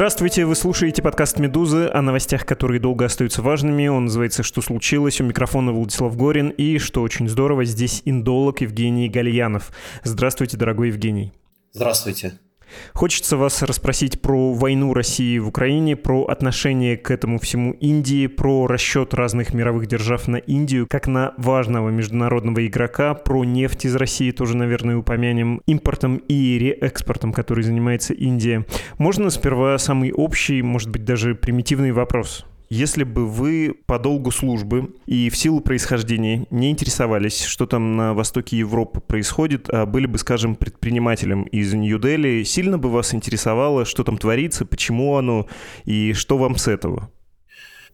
Здравствуйте, вы слушаете подкаст «Медузы» о новостях, которые долго остаются важными. Он называется «Что случилось?». У микрофона Владислав Горин. И, что очень здорово, здесь индолог Евгений Гальянов. Здравствуйте, дорогой Евгений. Здравствуйте. Хочется вас расспросить про войну России в Украине, про отношение к этому всему Индии, про расчет разных мировых держав на Индию, как на важного международного игрока, про нефть из России тоже, наверное, упомянем, импортом и реэкспортом, который занимается Индия. Можно сперва самый общий, может быть, даже примитивный вопрос? Если бы вы по долгу службы и в силу происхождения не интересовались, что там на востоке Европы происходит, а были бы, скажем, предпринимателем из Нью-Дели, сильно бы вас интересовало, что там творится, почему оно и что вам с этого?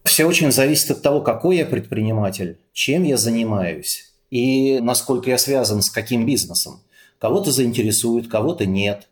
Все очень зависит от того, какой я предприниматель, чем я занимаюсь и насколько я связан с каким бизнесом. Кого-то заинтересует, кого-то нет.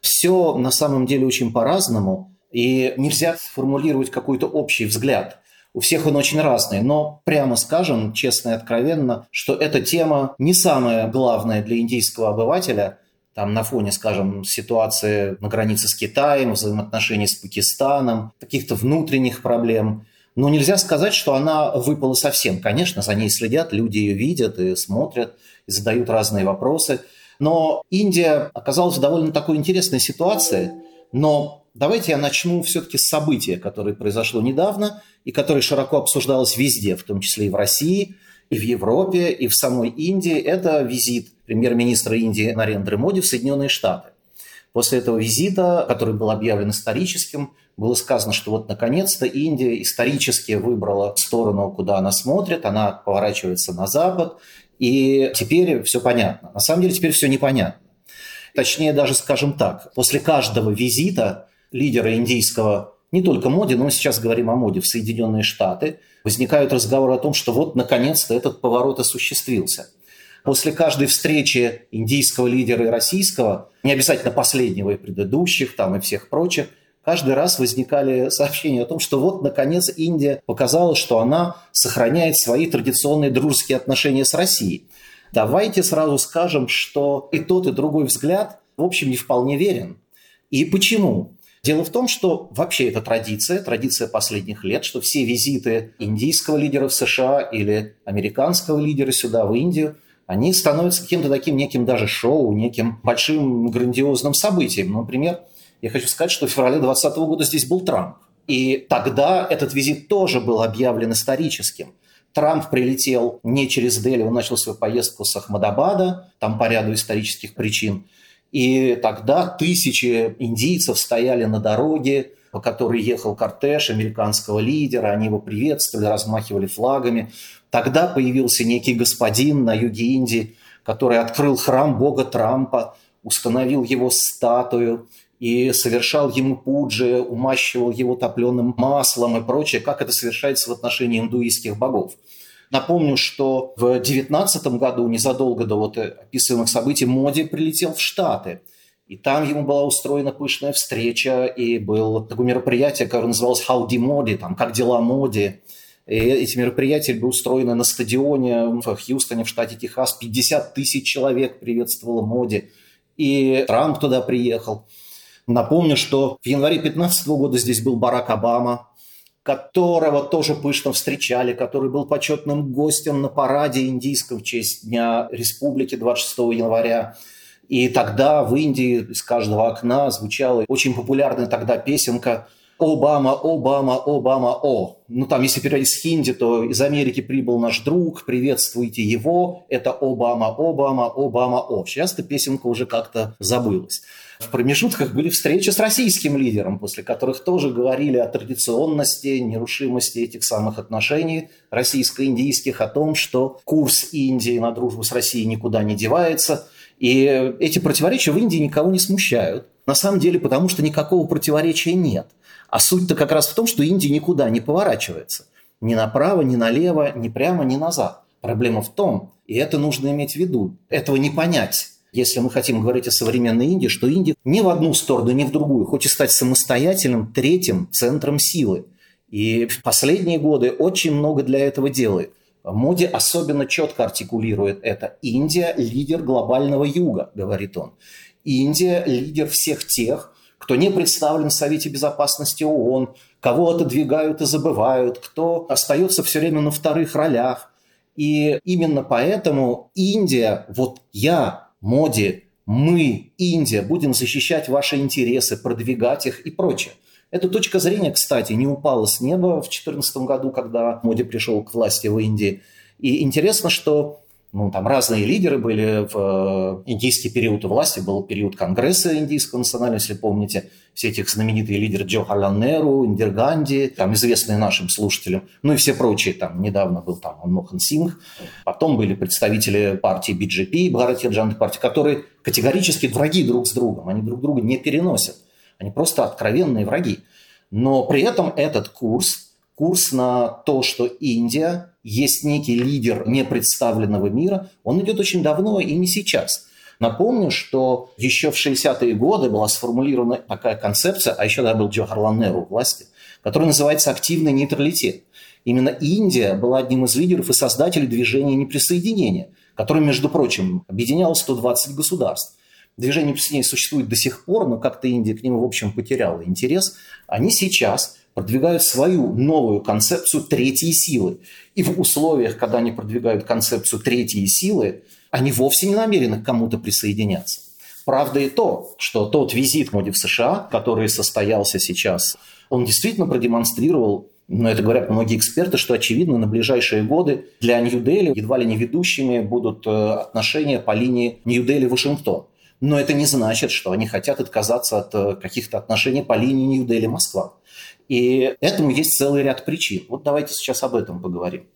Все на самом деле очень по-разному – и нельзя сформулировать какой-то общий взгляд. У всех он очень разный, но прямо скажем, честно и откровенно, что эта тема не самая главная для индийского обывателя, там на фоне, скажем, ситуации на границе с Китаем, взаимоотношений с Пакистаном, каких-то внутренних проблем. Но нельзя сказать, что она выпала совсем. Конечно, за ней следят, люди ее видят и смотрят, и задают разные вопросы. Но Индия оказалась в довольно такой интересной ситуации. Но Давайте я начну все-таки с события, которое произошло недавно и которое широко обсуждалось везде, в том числе и в России, и в Европе, и в самой Индии. Это визит премьер-министра Индии Нарендры Моди в Соединенные Штаты. После этого визита, который был объявлен историческим, было сказано, что вот наконец-то Индия исторически выбрала сторону, куда она смотрит, она поворачивается на Запад, и теперь все понятно. На самом деле теперь все непонятно. Точнее, даже скажем так, после каждого визита лидера индийского, не только моде, но мы сейчас говорим о моде в Соединенные Штаты, возникают разговоры о том, что вот наконец-то этот поворот осуществился. После каждой встречи индийского лидера и российского, не обязательно последнего и предыдущих, там и всех прочих, каждый раз возникали сообщения о том, что вот, наконец, Индия показала, что она сохраняет свои традиционные дружеские отношения с Россией. Давайте сразу скажем, что и тот, и другой взгляд, в общем, не вполне верен. И почему? Дело в том, что вообще это традиция, традиция последних лет, что все визиты индийского лидера в США или американского лидера сюда, в Индию, они становятся каким-то таким неким даже шоу, неким большим грандиозным событием. Например, я хочу сказать, что в феврале 2020 года здесь был Трамп. И тогда этот визит тоже был объявлен историческим. Трамп прилетел не через Дели, он начал свою поездку с Ахмадабада, там по ряду исторических причин – и тогда тысячи индийцев стояли на дороге, по которой ехал кортеж американского лидера, они его приветствовали, размахивали флагами. Тогда появился некий господин на юге Индии, который открыл храм бога Трампа, установил его статую и совершал ему пуджи, умащивал его топленым маслом и прочее, как это совершается в отношении индуистских богов. Напомню, что в 2019 году, незадолго до вот описываемых событий, Моди прилетел в Штаты. И там ему была устроена пышная встреча, и было такое мероприятие, которое называлось «Howdy Modi», там «Как дела Моди?». И эти мероприятия были устроены на стадионе в Хьюстоне, в штате Техас. 50 тысяч человек приветствовало Моди. И Трамп туда приехал. Напомню, что в январе 2015 года здесь был Барак Обама, которого тоже пышно встречали, который был почетным гостем на параде индийском в честь Дня Республики 26 января. И тогда в Индии из каждого окна звучала очень популярная тогда песенка «Обама, Обама, Обама, О». Ну, там, если переводить с хинди, то из Америки прибыл наш друг, приветствуйте его. Это Обама, Обама, Обама, О. Сейчас эта песенка уже как-то забылась. В промежутках были встречи с российским лидером, после которых тоже говорили о традиционности, нерушимости этих самых отношений российско-индийских, о том, что курс Индии на дружбу с Россией никуда не девается. И эти противоречия в Индии никого не смущают. На самом деле, потому что никакого противоречия нет. А суть-то как раз в том, что Индия никуда не поворачивается. Ни направо, ни налево, ни прямо, ни назад. Проблема в том, и это нужно иметь в виду, этого не понять если мы хотим говорить о современной Индии, что Индия ни в одну сторону, ни в другую хочет стать самостоятельным третьим центром силы. И в последние годы очень много для этого делает. Моди особенно четко артикулирует это. Индия – лидер глобального юга, говорит он. Индия – лидер всех тех, кто не представлен в Совете Безопасности ООН, кого отодвигают и забывают, кто остается все время на вторых ролях. И именно поэтому Индия, вот я, Моди, мы, Индия, будем защищать ваши интересы, продвигать их и прочее. Эта точка зрения, кстати, не упала с неба в 2014 году, когда Моди пришел к власти в Индии. И интересно, что ну, там разные лидеры были в э, индийский период власти, был период Конгресса индийского национального, если помните, все этих знаменитые лидеры Джохарлан Неру, Индир Ганди, там известные нашим слушателям, ну и все прочие, там недавно был там Мохан Сингх, потом были представители партии BJP, Бхаратия Джанты партии, которые категорически враги друг с другом, они друг друга не переносят, они просто откровенные враги. Но при этом этот курс, курс на то, что Индия есть некий лидер непредставленного мира, он идет очень давно и не сейчас. Напомню, что еще в 60-е годы была сформулирована такая концепция, а еще тогда был Джохарлан Неру у власти, которая называется «активный нейтралитет». Именно Индия была одним из лидеров и создателей движения неприсоединения, которое, между прочим, объединяло 120 государств. Движение неприсоединения существует до сих пор, но как-то Индия к нему, в общем, потеряла интерес. Они сейчас продвигают свою новую концепцию третьей силы. И в условиях, когда они продвигают концепцию третьей силы, они вовсе не намерены к кому-то присоединяться. Правда и то, что тот визит Моди в США, который состоялся сейчас, он действительно продемонстрировал, но это говорят многие эксперты, что, очевидно, на ближайшие годы для Нью-Дели едва ли не ведущими будут э, отношения по линии Нью-Дели-Вашингтон. Но это не значит, что они хотят отказаться от э, каких-то отношений по линии Нью-Дели-Москва. И этому есть целый ряд причин. Вот давайте сейчас об этом поговорим.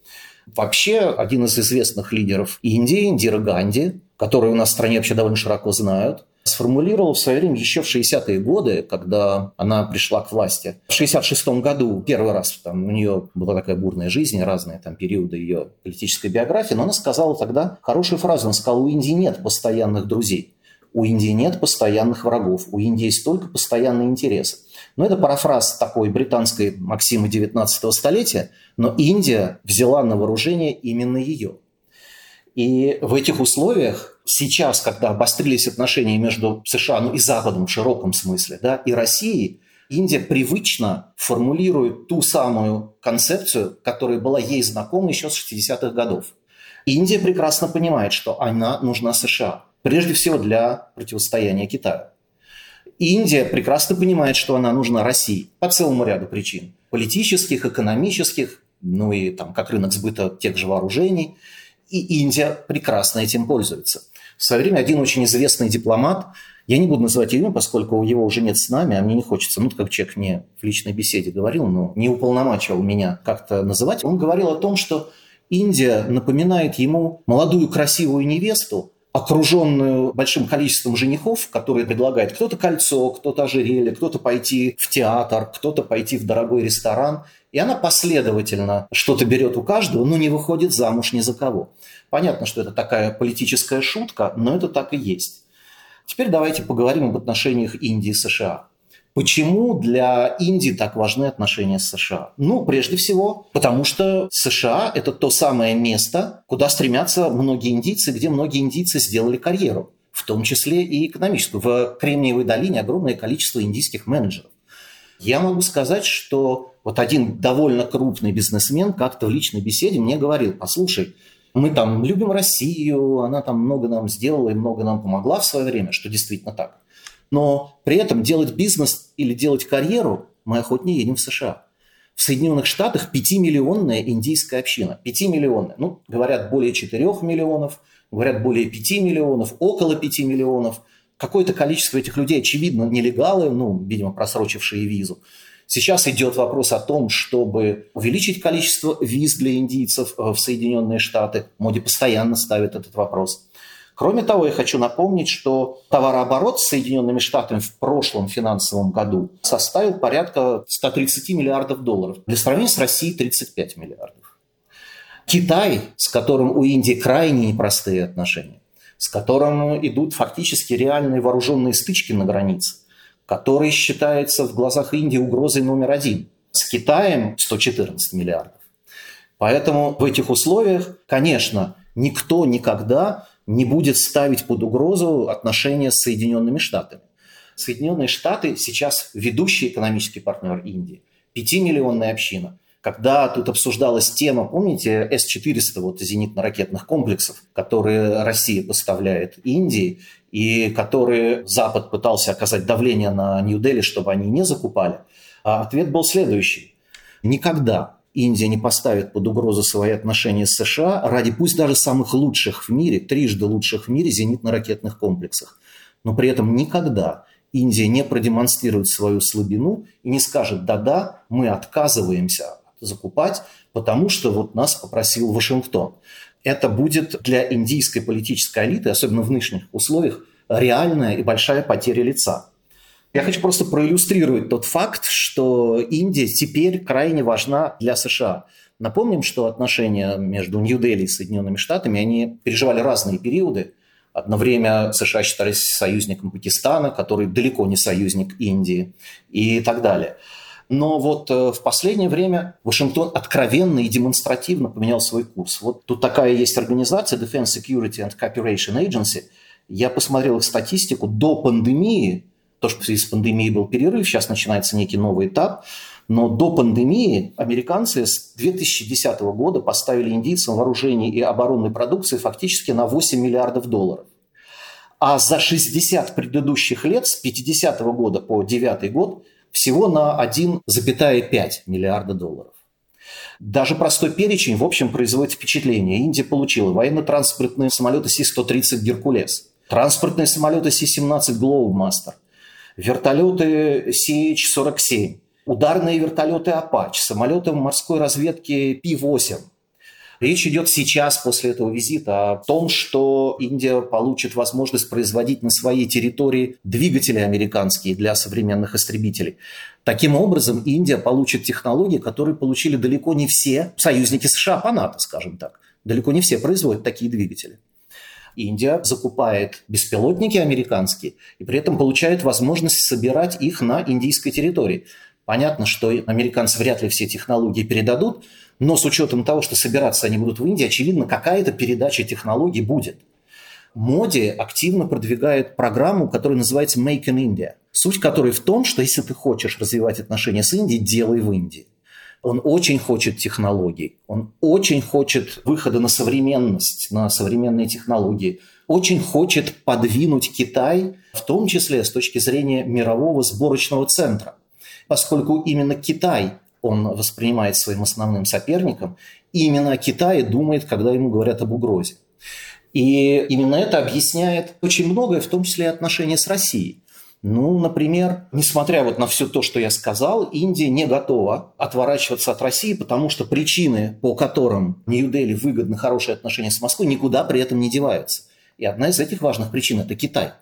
Вообще, один из известных лидеров Индии, Индира Ганди, который у нас в стране вообще довольно широко знают, сформулировал в свое время еще в 60-е годы, когда она пришла к власти. В 66 году первый раз там, у нее была такая бурная жизнь, разные там периоды ее политической биографии, но она сказала тогда хорошую фразу. Она сказала, у Индии нет постоянных друзей, у Индии нет постоянных врагов, у Индии есть только постоянные интересы. Но это парафраз такой британской Максимы 19 столетия, но Индия взяла на вооружение именно ее. И в этих условиях сейчас, когда обострились отношения между США ну, и Западом в широком смысле, да, и Россией, Индия привычно формулирует ту самую концепцию, которая была ей знакома еще с 60-х годов. Индия прекрасно понимает, что она нужна США, прежде всего для противостояния Китаю. Индия прекрасно понимает, что она нужна России по целому ряду причин. Политических, экономических, ну и там как рынок сбыта тех же вооружений. И Индия прекрасно этим пользуется. В свое время один очень известный дипломат, я не буду называть имя, поскольку его уже нет с нами, а мне не хочется, ну, как человек мне в личной беседе говорил, но не уполномачивал меня как-то называть, он говорил о том, что Индия напоминает ему молодую красивую невесту, окруженную большим количеством женихов, которые предлагают кто-то кольцо, кто-то ожерелье, кто-то пойти в театр, кто-то пойти в дорогой ресторан. И она последовательно что-то берет у каждого, но не выходит замуж ни за кого. Понятно, что это такая политическая шутка, но это так и есть. Теперь давайте поговорим об отношениях Индии и США. Почему для Индии так важны отношения с США? Ну, прежде всего, потому что США – это то самое место, куда стремятся многие индийцы, где многие индийцы сделали карьеру, в том числе и экономическую. В Кремниевой долине огромное количество индийских менеджеров. Я могу сказать, что вот один довольно крупный бизнесмен как-то в личной беседе мне говорил, послушай, мы там любим Россию, она там много нам сделала и много нам помогла в свое время, что действительно так. Но при этом делать бизнес или делать карьеру мы охотнее едем в США. В Соединенных Штатах 5-миллионная индийская община. 5-миллионная. Ну, говорят, более 4 миллионов, говорят, более 5 миллионов, около 5 миллионов. Какое-то количество этих людей, очевидно, нелегалы, ну, видимо, просрочившие визу. Сейчас идет вопрос о том, чтобы увеличить количество виз для индийцев э, в Соединенные Штаты. Моди постоянно ставит этот вопрос. Кроме того, я хочу напомнить, что товарооборот с Соединенными Штатами в прошлом финансовом году составил порядка 130 миллиардов долларов. Для сравнения с Россией 35 миллиардов. Китай, с которым у Индии крайне непростые отношения, с которым идут фактически реальные вооруженные стычки на границе, который считается в глазах Индии угрозой номер один. С Китаем 114 миллиардов. Поэтому в этих условиях, конечно, никто никогда не будет ставить под угрозу отношения с Соединенными Штатами. Соединенные Штаты сейчас ведущий экономический партнер Индии. Пятимиллионная община. Когда тут обсуждалась тема, помните, С-400, вот зенитно-ракетных комплексов, которые Россия поставляет Индии, и которые Запад пытался оказать давление на Нью-Дели, чтобы они не закупали, а ответ был следующий. Никогда Индия не поставит под угрозу свои отношения с США ради пусть даже самых лучших в мире, трижды лучших в мире зенитно-ракетных комплексах. Но при этом никогда Индия не продемонстрирует свою слабину и не скажет, да-да, мы отказываемся закупать, потому что вот нас попросил Вашингтон. Это будет для индийской политической элиты, особенно в нынешних условиях, реальная и большая потеря лица. Я хочу просто проиллюстрировать тот факт, что Индия теперь крайне важна для США. Напомним, что отношения между Нью-Дели и Соединенными Штатами, они переживали разные периоды. Одно время США считались союзником Пакистана, который далеко не союзник Индии и так далее. Но вот э, в последнее время Вашингтон откровенно и демонстративно поменял свой курс. Вот тут такая есть организация Defense Security and Cooperation Agency. Я посмотрел их статистику. До пандемии то, что в связи с пандемией был перерыв, сейчас начинается некий новый этап. Но до пандемии американцы с 2010 года поставили индийцам вооружений и оборонной продукции фактически на 8 миллиардов долларов. А за 60 предыдущих лет, с 50 года по 9 год, всего на 1,5 миллиарда долларов. Даже простой перечень, в общем, производит впечатление. Индия получила военно-транспортные самолеты Си-130 «Геркулес», транспортные самолеты Си-17 «Глоубмастер», вертолеты CH-47, ударные вертолеты «Апач», самолеты морской разведки Пи-8. Речь идет сейчас, после этого визита, о том, что Индия получит возможность производить на своей территории двигатели американские для современных истребителей. Таким образом, Индия получит технологии, которые получили далеко не все союзники США по НАТО, скажем так. Далеко не все производят такие двигатели. Индия закупает беспилотники американские и при этом получает возможность собирать их на индийской территории. Понятно, что американцы вряд ли все технологии передадут, но с учетом того, что собираться они будут в Индии, очевидно, какая-то передача технологий будет. Моди активно продвигает программу, которая называется Make in India. Суть которой в том, что если ты хочешь развивать отношения с Индией, делай в Индии. Он очень хочет технологий, он очень хочет выхода на современность, на современные технологии, очень хочет подвинуть Китай, в том числе с точки зрения мирового сборочного центра. Поскольку именно Китай он воспринимает своим основным соперником, и именно о Китае думает, когда ему говорят об угрозе. И именно это объясняет очень многое, в том числе и отношения с Россией. Ну, например, несмотря вот на все то, что я сказал, Индия не готова отворачиваться от России, потому что причины, по которым Нью-Дели выгодны хорошие отношения с Москвой, никуда при этом не деваются. И одна из этих важных причин – это Китай.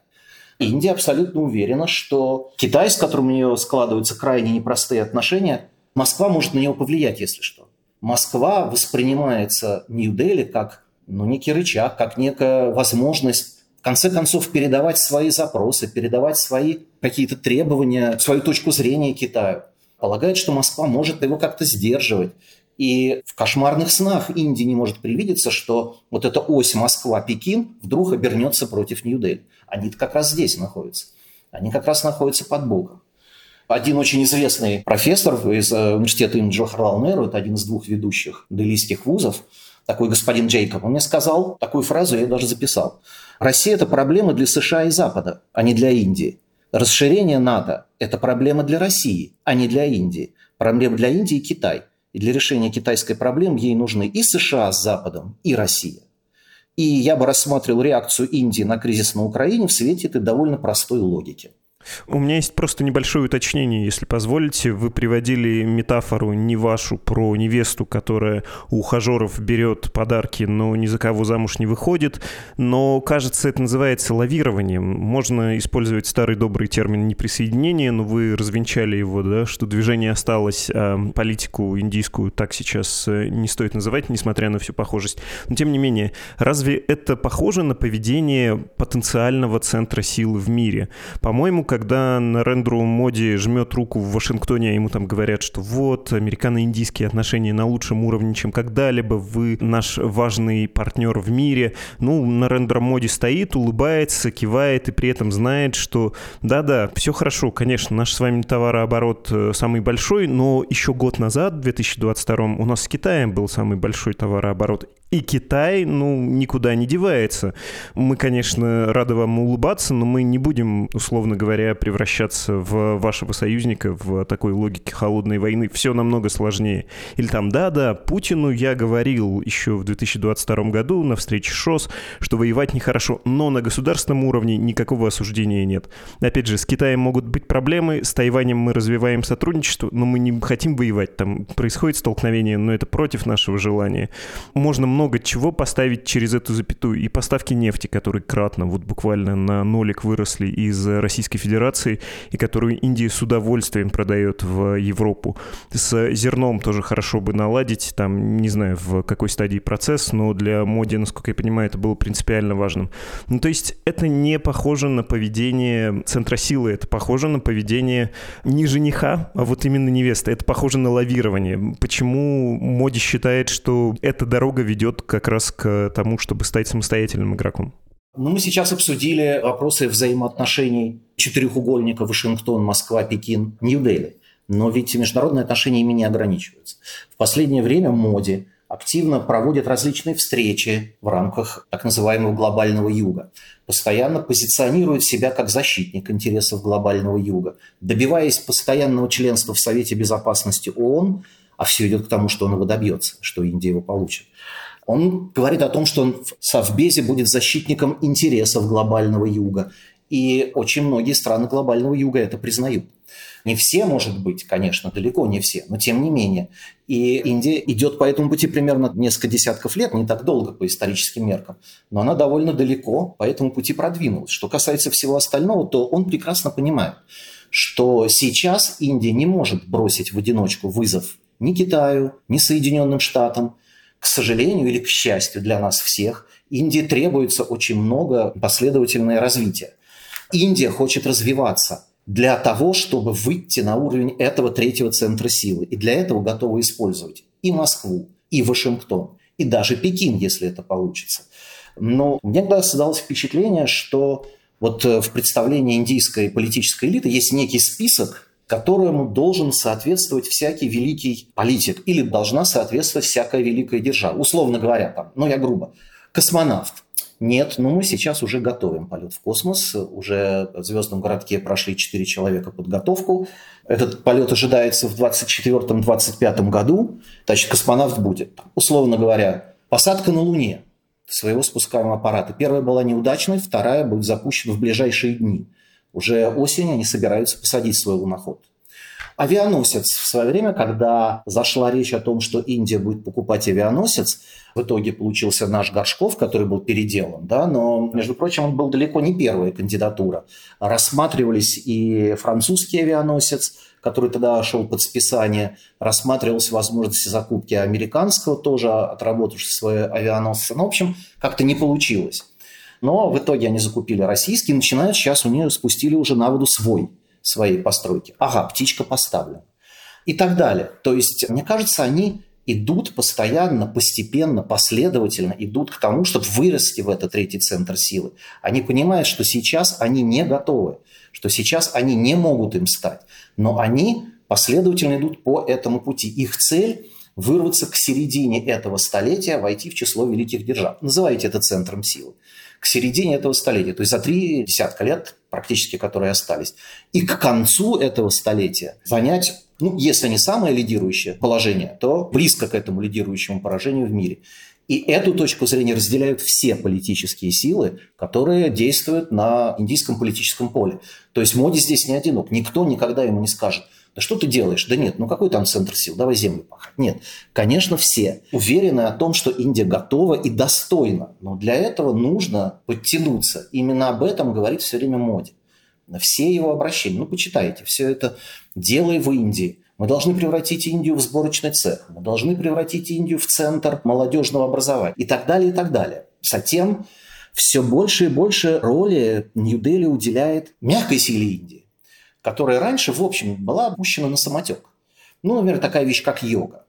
Индия абсолютно уверена, что Китай, с которым у нее складываются крайне непростые отношения, Москва может на него повлиять, если что. Москва воспринимается Нью-Дели как ну, некий рычаг, как некая возможность конце концов передавать свои запросы, передавать свои какие-то требования, свою точку зрения Китаю. Полагает, что Москва может его как-то сдерживать. И в кошмарных снах Индии не может привидеться, что вот эта ось Москва-Пекин вдруг обернется против Нью-Дели. Они как раз здесь находятся. Они как раз находятся под боком. Один очень известный профессор из э, университета имени Джохарлал это один из двух ведущих делийских вузов, такой господин Джейкоб, он мне сказал такую фразу, я ее даже записал. Россия – это проблема для США и Запада, а не для Индии. Расширение НАТО – это проблема для России, а не для Индии. Проблема для Индии и Китай. И для решения китайской проблемы ей нужны и США с Западом, и Россия. И я бы рассматривал реакцию Индии на кризис на Украине в свете этой довольно простой логики – у меня есть просто небольшое уточнение, если позволите. Вы приводили метафору не вашу про невесту, которая у ухажеров берет подарки, но ни за кого замуж не выходит. Но, кажется, это называется лавированием. Можно использовать старый добрый термин неприсоединение, но вы развенчали его, да, что движение осталось, а политику индийскую так сейчас э, не стоит называть, несмотря на всю похожесть. Но, тем не менее, разве это похоже на поведение потенциального центра силы в мире? По-моему, когда Нарендру Моди жмет руку в Вашингтоне, а ему там говорят, что вот, американо-индийские отношения на лучшем уровне, чем когда-либо, вы наш важный партнер в мире. Ну, Нарендра Моди стоит, улыбается, кивает и при этом знает, что да-да, все хорошо, конечно, наш с вами товарооборот э, самый большой, но еще год назад, в 2022 у нас с Китаем был самый большой товарооборот. И Китай, ну, никуда не девается. Мы, конечно, рады вам улыбаться, но мы не будем, условно говоря, превращаться в вашего союзника в такой логике холодной войны. Все намного сложнее. Или там, да-да, Путину я говорил еще в 2022 году на встрече ШОС, что воевать нехорошо, но на государственном уровне никакого осуждения нет. Опять же, с Китаем могут быть проблемы, с Тайванем мы развиваем сотрудничество, но мы не хотим воевать. Там происходит столкновение, но это против нашего желания. Можно много много чего поставить через эту запятую. И поставки нефти, которые кратно, вот буквально на нолик выросли из Российской Федерации, и которую Индия с удовольствием продает в Европу. С зерном тоже хорошо бы наладить, там, не знаю, в какой стадии процесс, но для Моди, насколько я понимаю, это было принципиально важным. Ну, то есть это не похоже на поведение центра силы, это похоже на поведение не жениха, а вот именно невесты. Это похоже на лавирование. Почему Моди считает, что эта дорога ведет ведет как раз к тому, чтобы стать самостоятельным игроком? Ну, мы сейчас обсудили вопросы взаимоотношений четырехугольника Вашингтон, Москва, Пекин, Нью-Дели. Но ведь международные отношения ими не ограничиваются. В последнее время Моди активно проводит различные встречи в рамках так называемого глобального юга. Постоянно позиционирует себя как защитник интересов глобального юга, добиваясь постоянного членства в Совете Безопасности ООН, а все идет к тому, что он его добьется, что Индия его получит. Он говорит о том, что он в Совбезе будет защитником интересов глобального юга. И очень многие страны глобального юга это признают. Не все, может быть, конечно, далеко не все, но тем не менее. И Индия идет по этому пути примерно несколько десятков лет, не так долго по историческим меркам, но она довольно далеко по этому пути продвинулась. Что касается всего остального, то он прекрасно понимает, что сейчас Индия не может бросить в одиночку вызов ни Китаю, ни Соединенным Штатам, к сожалению или к счастью для нас всех, Индии требуется очень много последовательное развитие. Индия хочет развиваться для того, чтобы выйти на уровень этого третьего центра силы. И для этого готовы использовать и Москву, и Вашингтон, и даже Пекин, если это получится. Но мне тогда создалось впечатление, что вот э, в представлении индийской политической элиты есть некий список которому должен соответствовать всякий великий политик или должна соответствовать всякая великая держава. Условно говоря, там, ну я грубо, космонавт. Нет, но мы сейчас уже готовим полет в космос. Уже в звездном городке прошли 4 человека подготовку. Этот полет ожидается в 2024-2025 году. Значит, космонавт будет. Условно говоря, посадка на Луне своего спускаемого аппарата. Первая была неудачной, вторая будет запущена в ближайшие дни. Уже осенью они собираются посадить свой луноход. Авианосец. В свое время, когда зашла речь о том, что Индия будет покупать авианосец, в итоге получился наш Горшков, который был переделан, да, но, между прочим, он был далеко не первая кандидатура. Рассматривались и французский авианосец, который тогда шел под списание, рассматривалась возможность закупки американского, тоже отработавшего свой авианосец. Ну, в общем, как-то не получилось. Но в итоге они закупили российский, начинают сейчас у нее спустили уже на воду свой, своей постройки. Ага, птичка поставлена. И так далее. То есть, мне кажется, они идут постоянно, постепенно, последовательно идут к тому, чтобы вырасти в этот третий центр силы. Они понимают, что сейчас они не готовы, что сейчас они не могут им стать, но они последовательно идут по этому пути. Их цель – вырваться к середине этого столетия, войти в число великих держав. Называйте это центром силы к середине этого столетия, то есть за три десятка лет практически, которые остались. И к концу этого столетия занять, ну, если не самое лидирующее положение, то близко к этому лидирующему поражению в мире. И эту точку зрения разделяют все политические силы, которые действуют на индийском политическом поле. То есть Моди здесь не одинок. Никто никогда ему не скажет – да что ты делаешь? Да нет, ну какой там центр сил? Давай землю пахать. Нет, конечно, все уверены о том, что Индия готова и достойна. Но для этого нужно подтянуться. Именно об этом говорит все время Моди. Все его обращения. Ну, почитайте. Все это «делай в Индии». Мы должны превратить Индию в сборочный цех. Мы должны превратить Индию в центр молодежного образования. И так далее, и так далее. Затем все больше и больше роли Нью-Дели уделяет мягкой силе Индии которая раньше, в общем, была опущена на самотек. Ну, например, такая вещь, как йога.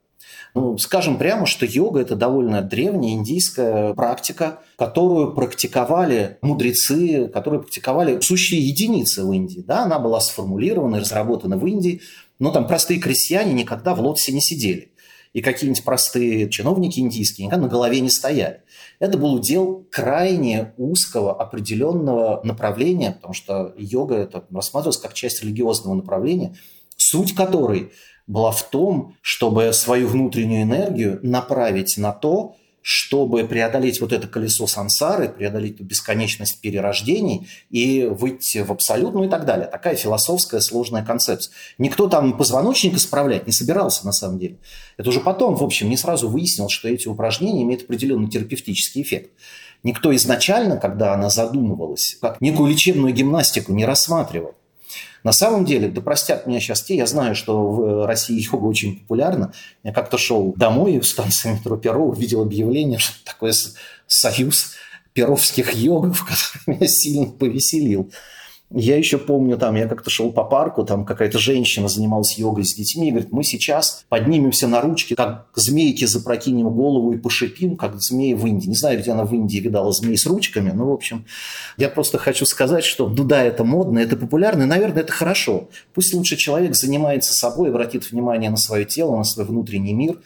Ну, скажем прямо, что йога – это довольно древняя индийская практика, которую практиковали мудрецы, которую практиковали сущие единицы в Индии. Да, она была сформулирована и разработана в Индии, но там простые крестьяне никогда в лотосе не сидели. И какие-нибудь простые чиновники индийские никогда на голове не стояли. Это был удел крайне узкого определенного направления, потому что йога это рассматривалась как часть религиозного направления, суть которой была в том, чтобы свою внутреннюю энергию направить на то, чтобы преодолеть вот это колесо сансары, преодолеть эту бесконечность перерождений и выйти в абсолют, ну и так далее. Такая философская сложная концепция. Никто там позвоночник исправлять не собирался на самом деле. Это уже потом, в общем, не сразу выяснил, что эти упражнения имеют определенный терапевтический эффект. Никто изначально, когда она задумывалась, как некую лечебную гимнастику не рассматривал. На самом деле, да простят меня сейчас те, я знаю, что в России йога очень популярна. Я как-то шел домой в станции метро Перо, увидел объявление, что такое союз перовских йогов, который меня сильно повеселил. Я еще помню, там, я как-то шел по парку, там какая-то женщина занималась йогой с детьми, и говорит, мы сейчас поднимемся на ручки, как змейки запрокинем голову и пошипим, как змеи в Индии. Не знаю, где она в Индии видала змей с ручками, но, в общем, я просто хочу сказать, что, ну да, это модно, это популярно, и, наверное, это хорошо. Пусть лучше человек занимается собой, обратит внимание на свое тело, на свой внутренний мир,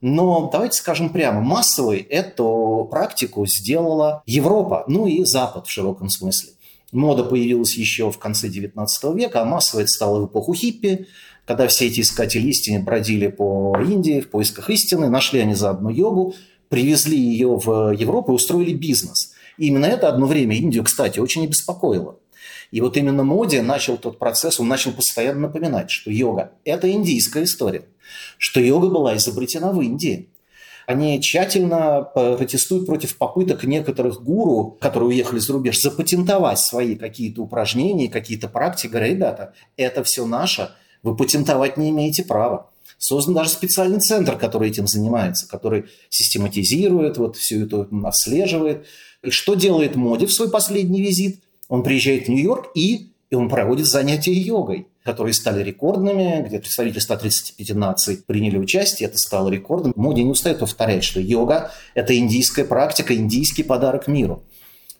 но давайте скажем прямо, массовой эту практику сделала Европа, ну и Запад в широком смысле. Мода появилась еще в конце XIX века, а массово это стало в эпоху хиппи, когда все эти искатели истины бродили по Индии в поисках истины, нашли они заодно йогу, привезли ее в Европу и устроили бизнес. И именно это одно время Индию, кстати, очень обеспокоило. И вот именно Моди начал тот процесс, он начал постоянно напоминать, что йога – это индийская история, что йога была изобретена в Индии, они тщательно протестуют против попыток некоторых гуру, которые уехали за рубеж, запатентовать свои какие-то упражнения, какие-то практики. Говорят, ребята, это все наше, вы патентовать не имеете права. Создан даже специальный центр, который этим занимается, который систематизирует, вот всю эту отслеживает. И что делает Моди в свой последний визит? Он приезжает в Нью-Йорк и, и он проводит занятия йогой которые стали рекордными, где представители 135 наций приняли участие, это стало рекордом. Моди не устает повторять, что йога – это индийская практика, индийский подарок миру.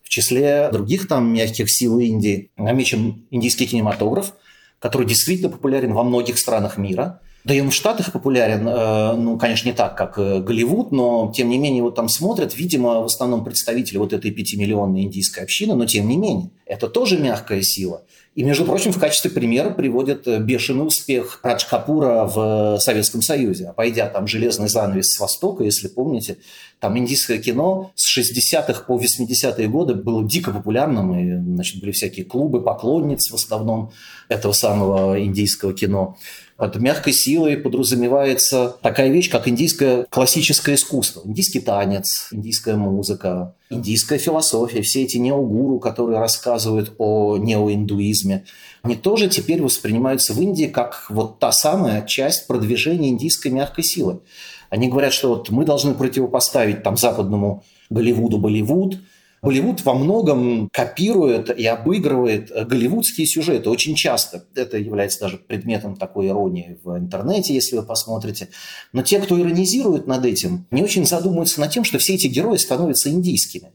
В числе других там мягких сил Индии намечен индийский кинематограф, который действительно популярен во многих странах мира. Да и он в Штатах популярен, э, ну, конечно, не так, как э, Голливуд, но, тем не менее, вот там смотрят, видимо, в основном представители вот этой пятимиллионной индийской общины, но, тем не менее, это тоже мягкая сила – и, между прочим, в качестве примера приводят э, бешеный успех Радж Капура в Советском Союзе. Обойдя там железный занавес с Востока, если помните, там индийское кино с 60-х по 80-е годы было дико популярным, и, значит, были всякие клубы поклонниц в основном этого самого индийского кино. Под мягкой силой подразумевается такая вещь, как индийское классическое искусство. Индийский танец, индийская музыка, индийская философия, все эти неогуру, которые рассказывают о неоиндуизме, они тоже теперь воспринимаются в Индии как вот та самая часть продвижения индийской мягкой силы. Они говорят, что вот мы должны противопоставить там западному Голливуду Болливуд, Болливуд во многом копирует и обыгрывает голливудские сюжеты очень часто. Это является даже предметом такой иронии в интернете, если вы посмотрите. Но те, кто иронизирует над этим, не очень задумываются над тем, что все эти герои становятся индийскими.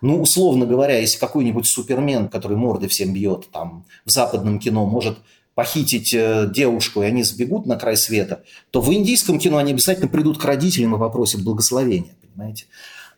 Ну, условно говоря, если какой-нибудь супермен, который морды всем бьет, там, в западном кино может похитить э, девушку, и они сбегут на край света, то в индийском кино они обязательно придут к родителям и попросят благословения, понимаете?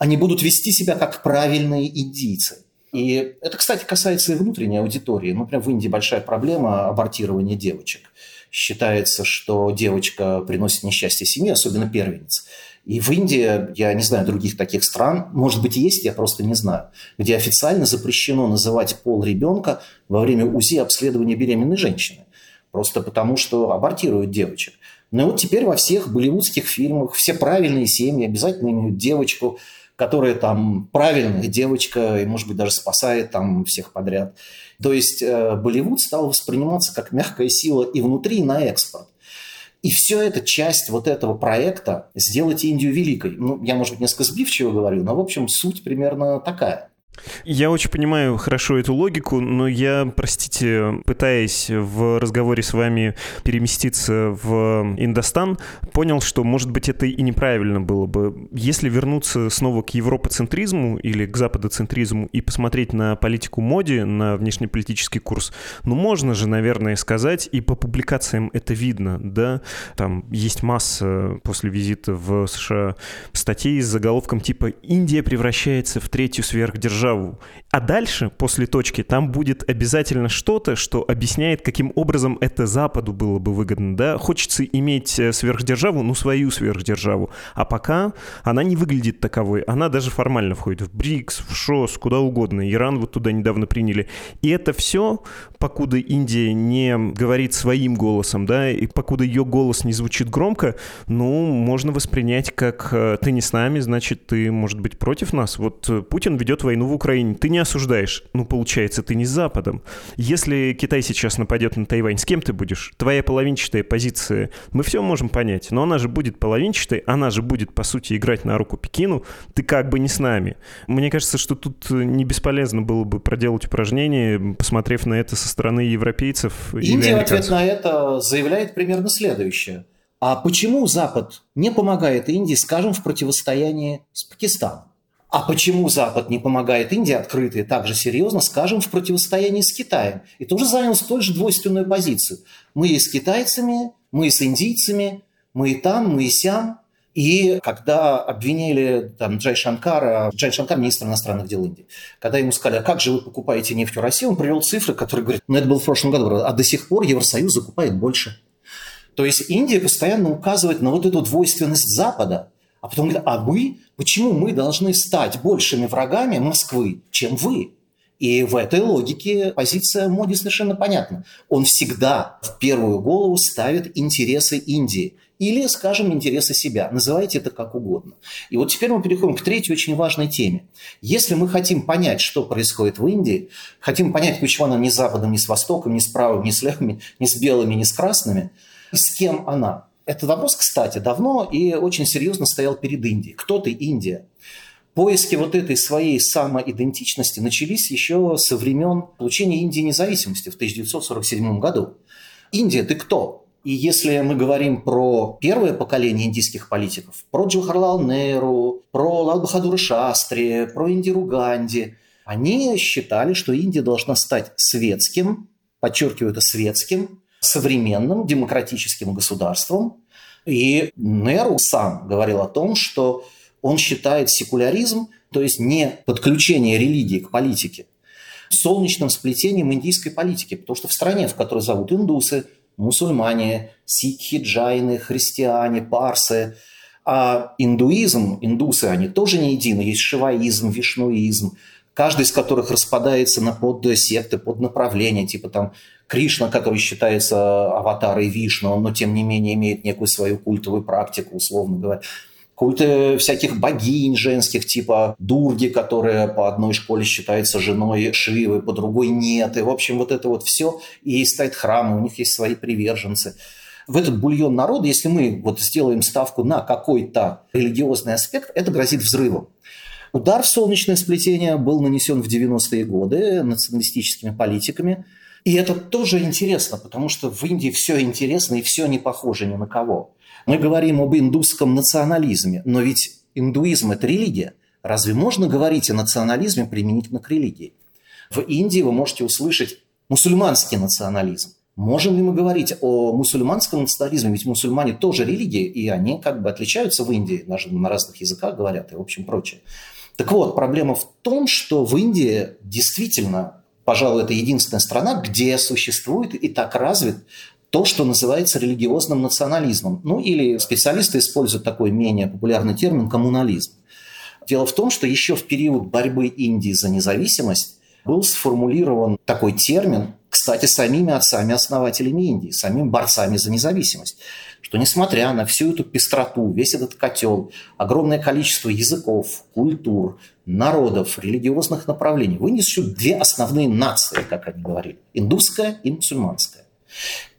Они будут вести себя как правильные индийцы. И это, кстати, касается и внутренней аудитории. Например, в Индии большая проблема абортирования девочек. Считается, что девочка приносит несчастье семье, особенно первенец. И в Индии, я не знаю других таких стран, может быть, есть, я просто не знаю, где официально запрещено называть пол ребенка во время УЗИ обследования беременной женщины. Просто потому, что абортируют девочек. Но вот теперь во всех болливудских фильмах все правильные семьи обязательно имеют девочку, которая там правильная девочка и, может быть, даже спасает там всех подряд. То есть э, Болливуд стал восприниматься как мягкая сила и внутри, и на экспорт. И все это часть вот этого проекта «Сделать Индию великой». Ну, я, может быть, несколько сбивчиво говорю, но, в общем, суть примерно такая. Я очень понимаю хорошо эту логику, но я, простите, пытаясь в разговоре с вами переместиться в Индостан, понял, что, может быть, это и неправильно было бы. Если вернуться снова к европоцентризму или к западоцентризму и посмотреть на политику моди, на внешнеполитический курс, ну, можно же, наверное, сказать, и по публикациям это видно, да, там есть масса после визита в США статей с заголовком типа «Индия превращается в третью сверхдержаву державу. А дальше, после точки, там будет обязательно что-то, что объясняет, каким образом это Западу было бы выгодно. Да? Хочется иметь э, сверхдержаву, ну, свою сверхдержаву. А пока она не выглядит таковой. Она даже формально входит в БРИКС, в ШОС, куда угодно. Иран вот туда недавно приняли. И это все, покуда Индия не говорит своим голосом, да, и покуда ее голос не звучит громко, ну, можно воспринять как э, «ты не с нами, значит, ты, может быть, против нас». Вот э, Путин ведет войну в Украине, ты не осуждаешь. Ну, получается, ты не с Западом. Если Китай сейчас нападет на Тайвань, с кем ты будешь? Твоя половинчатая позиция, мы все можем понять, но она же будет половинчатой, она же будет, по сути, играть на руку Пекину, ты как бы не с нами. Мне кажется, что тут не бесполезно было бы проделать упражнение, посмотрев на это со стороны европейцев Индия в ответ на это заявляет примерно следующее. А почему Запад не помогает Индии, скажем, в противостоянии с Пакистаном? А почему Запад не помогает Индии открыто и также серьезно, скажем, в противостоянии с Китаем? И тоже занял столь же двойственную позицию. Мы и с китайцами, мы и с индийцами, мы и там, мы и сям. И когда обвинили там, Джай Шанкара, Джай Шанкар, министр иностранных дел Индии, когда ему сказали, а как же вы покупаете нефть в России, он привел цифры, которые говорят, ну это было в прошлом году, а до сих пор Евросоюз закупает больше. То есть Индия постоянно указывает на вот эту двойственность Запада – а потом говорит, а вы, почему мы должны стать большими врагами Москвы, чем вы? И в этой логике позиция Моди совершенно понятна. Он всегда в первую голову ставит интересы Индии или, скажем, интересы себя. Называйте это как угодно. И вот теперь мы переходим к третьей очень важной теме. Если мы хотим понять, что происходит в Индии, хотим понять, почему она не с Западом, не с Востоком, не с правым, не с левыми, не с белыми, не с красными, с кем она, этот вопрос, кстати, давно и очень серьезно стоял перед Индией. Кто ты, Индия? Поиски вот этой своей самоидентичности начались еще со времен получения Индии независимости в 1947 году. Индия, ты кто? И если мы говорим про первое поколение индийских политиков, про Джавахарлал Неру, про Лал Бахадура Шастри, про Индиру Ганди, они считали, что Индия должна стать светским, подчеркиваю это светским, современным демократическим государством. И Неру сам говорил о том, что он считает секуляризм, то есть не подключение религии к политике, солнечным сплетением индийской политики. Потому что в стране, в которой зовут индусы, мусульмане, сикхи, джайны, христиане, парсы, а индуизм, индусы, они тоже не едины. Есть шиваизм, вишнуизм, каждый из которых распадается на подсекты, под направления, типа там Кришна, который считается аватарой Вишну, но тем не менее имеет некую свою культовую практику, условно говоря. Культы всяких богинь женских, типа Дурги, которая по одной школе считается женой Шивы, по другой нет. И, в общем, вот это вот все. И стоит храмы, у них есть свои приверженцы в этот бульон народа, если мы вот сделаем ставку на какой-то религиозный аспект, это грозит взрывом. Удар в солнечное сплетение был нанесен в 90-е годы националистическими политиками. И это тоже интересно, потому что в Индии все интересно и все не похоже ни на кого. Мы говорим об индусском национализме, но ведь индуизм – это религия. Разве можно говорить о национализме применительно к религии? В Индии вы можете услышать мусульманский национализм. Можем ли мы говорить о мусульманском национализме? Ведь мусульмане тоже религии, и они как бы отличаются в Индии, даже на разных языках говорят и в общем прочее. Так вот, проблема в том, что в Индии действительно, пожалуй, это единственная страна, где существует и так развит то, что называется религиозным национализмом. Ну или специалисты используют такой менее популярный термин коммунализм. Дело в том, что еще в период борьбы Индии за независимость был сформулирован такой термин, кстати, самими отцами-основателями Индии, самими борцами за независимость что несмотря на всю эту пестроту, весь этот котел, огромное количество языков, культур, народов, религиозных направлений, в Индии существуют две основные нации, как они говорили, индусская и мусульманская.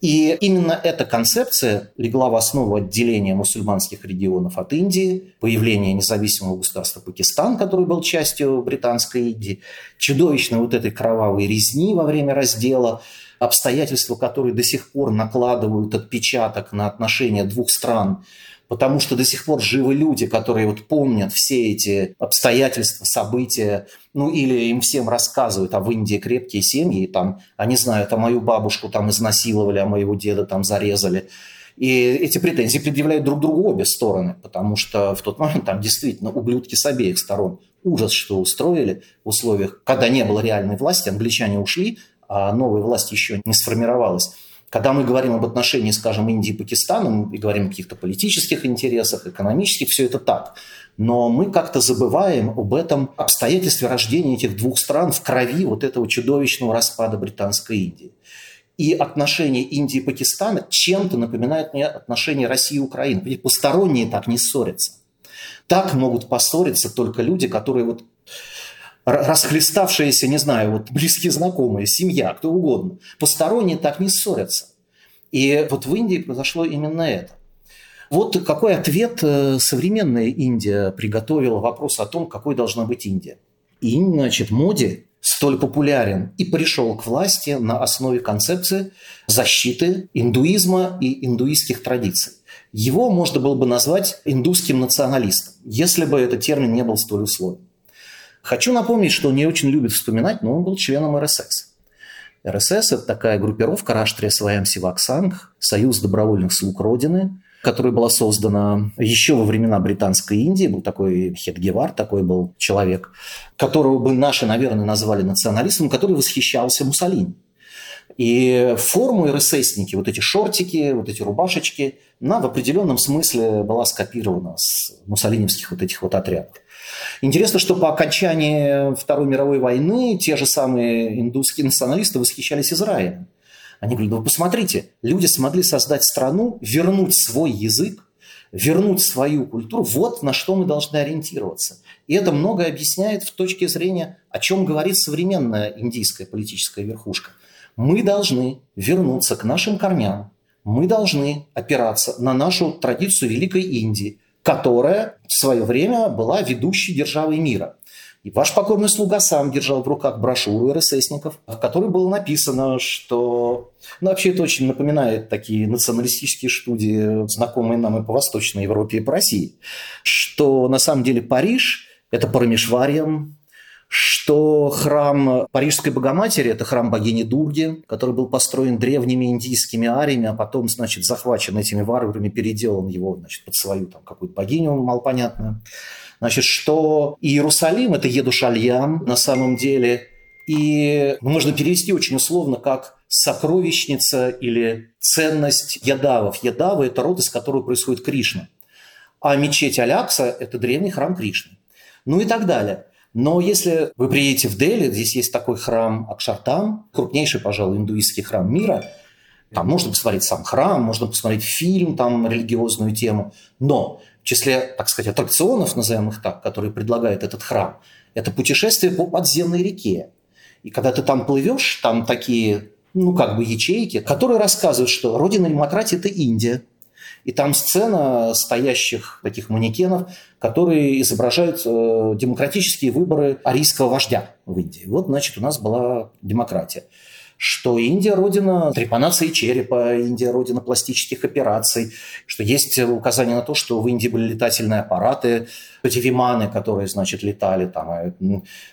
И именно эта концепция легла в основу отделения мусульманских регионов от Индии, появления независимого государства Пакистан, который был частью британской Индии, чудовищной вот этой кровавой резни во время раздела, обстоятельства, которые до сих пор накладывают отпечаток на отношения двух стран – потому что до сих пор живы люди, которые вот помнят все эти обстоятельства, события, ну или им всем рассказывают, а в Индии крепкие семьи, там они знают, а мою бабушку там изнасиловали, а моего деда там зарезали. И эти претензии предъявляют друг другу обе стороны, потому что в тот момент там действительно ублюдки с обеих сторон. Ужас, что устроили в условиях, когда не было реальной власти, англичане ушли, а новая власть еще не сформировалась. Когда мы говорим об отношении, скажем, Индии и Пакистана, мы говорим о каких-то политических интересах, экономических, все это так. Но мы как-то забываем об этом обстоятельстве рождения этих двух стран в крови вот этого чудовищного распада Британской Индии. И отношения Индии и Пакистана чем-то напоминают мне отношения России и Украины. Посторонние так не ссорятся. Так могут поссориться только люди, которые вот расхлеставшиеся, не знаю, вот близкие знакомые, семья, кто угодно. Посторонние так не ссорятся. И вот в Индии произошло именно это. Вот какой ответ э, современная Индия приготовила вопрос о том, какой должна быть Индия. И, значит, Моди столь популярен и пришел к власти на основе концепции защиты индуизма и индуистских традиций. Его можно было бы назвать индусским националистом, если бы этот термин не был столь условен. Хочу напомнить, что он не очень любит вспоминать, но он был членом РСС. РСС – это такая группировка Раштре Сваям Сиваксанг, Союз добровольных слуг Родины, которая была создана еще во времена Британской Индии. Был такой Хедгевар, такой был человек, которого бы наши, наверное, назвали националистом, который восхищался Муссолини. И форму РССники, вот эти шортики, вот эти рубашечки, она в определенном смысле была скопирована с муссолиневских вот этих вот отрядов. Интересно, что по окончании Второй мировой войны те же самые индусские националисты восхищались Израилем. Они говорили, вы посмотрите, люди смогли создать страну, вернуть свой язык, вернуть свою культуру. Вот на что мы должны ориентироваться. И это многое объясняет в точке зрения, о чем говорит современная индийская политическая верхушка. Мы должны вернуться к нашим корням, мы должны опираться на нашу традицию Великой Индии, которая в свое время была ведущей державой мира. И ваш покорный слуга сам держал в руках брошюру РССников, в которой было написано, что... Ну, вообще это очень напоминает такие националистические студии, знакомые нам и по Восточной Европе, и по России, что на самом деле Париж – это Парамишварием, что храм Парижской Богоматери – это храм богини Дурги, который был построен древними индийскими ариями, а потом, значит, захвачен этими варварами, переделан его, значит, под свою там какую-то богиню малопонятную. Значит, что Иерусалим – это Едушальям на самом деле, и можно перевести очень условно как сокровищница или ценность ядавов. Ядавы – это род, из которого происходит Кришна. А мечеть Алякса – это древний храм Кришны. Ну и так далее – но если вы приедете в Дели, здесь есть такой храм Акшартам, крупнейший, пожалуй, индуистский храм мира. Там можно посмотреть сам храм, можно посмотреть фильм, там религиозную тему. Но в числе, так сказать, аттракционов, назовем их так, которые предлагает этот храм, это путешествие по подземной реке. И когда ты там плывешь, там такие, ну, как бы ячейки, которые рассказывают, что родина демократии – это Индия. И там сцена стоящих таких манекенов, которые изображают э, демократические выборы арийского вождя в Индии. Вот, значит, у нас была демократия что Индия – родина трепанации черепа, Индия – родина пластических операций, что есть указание на то, что в Индии были летательные аппараты, эти виманы, которые, значит, летали там. А,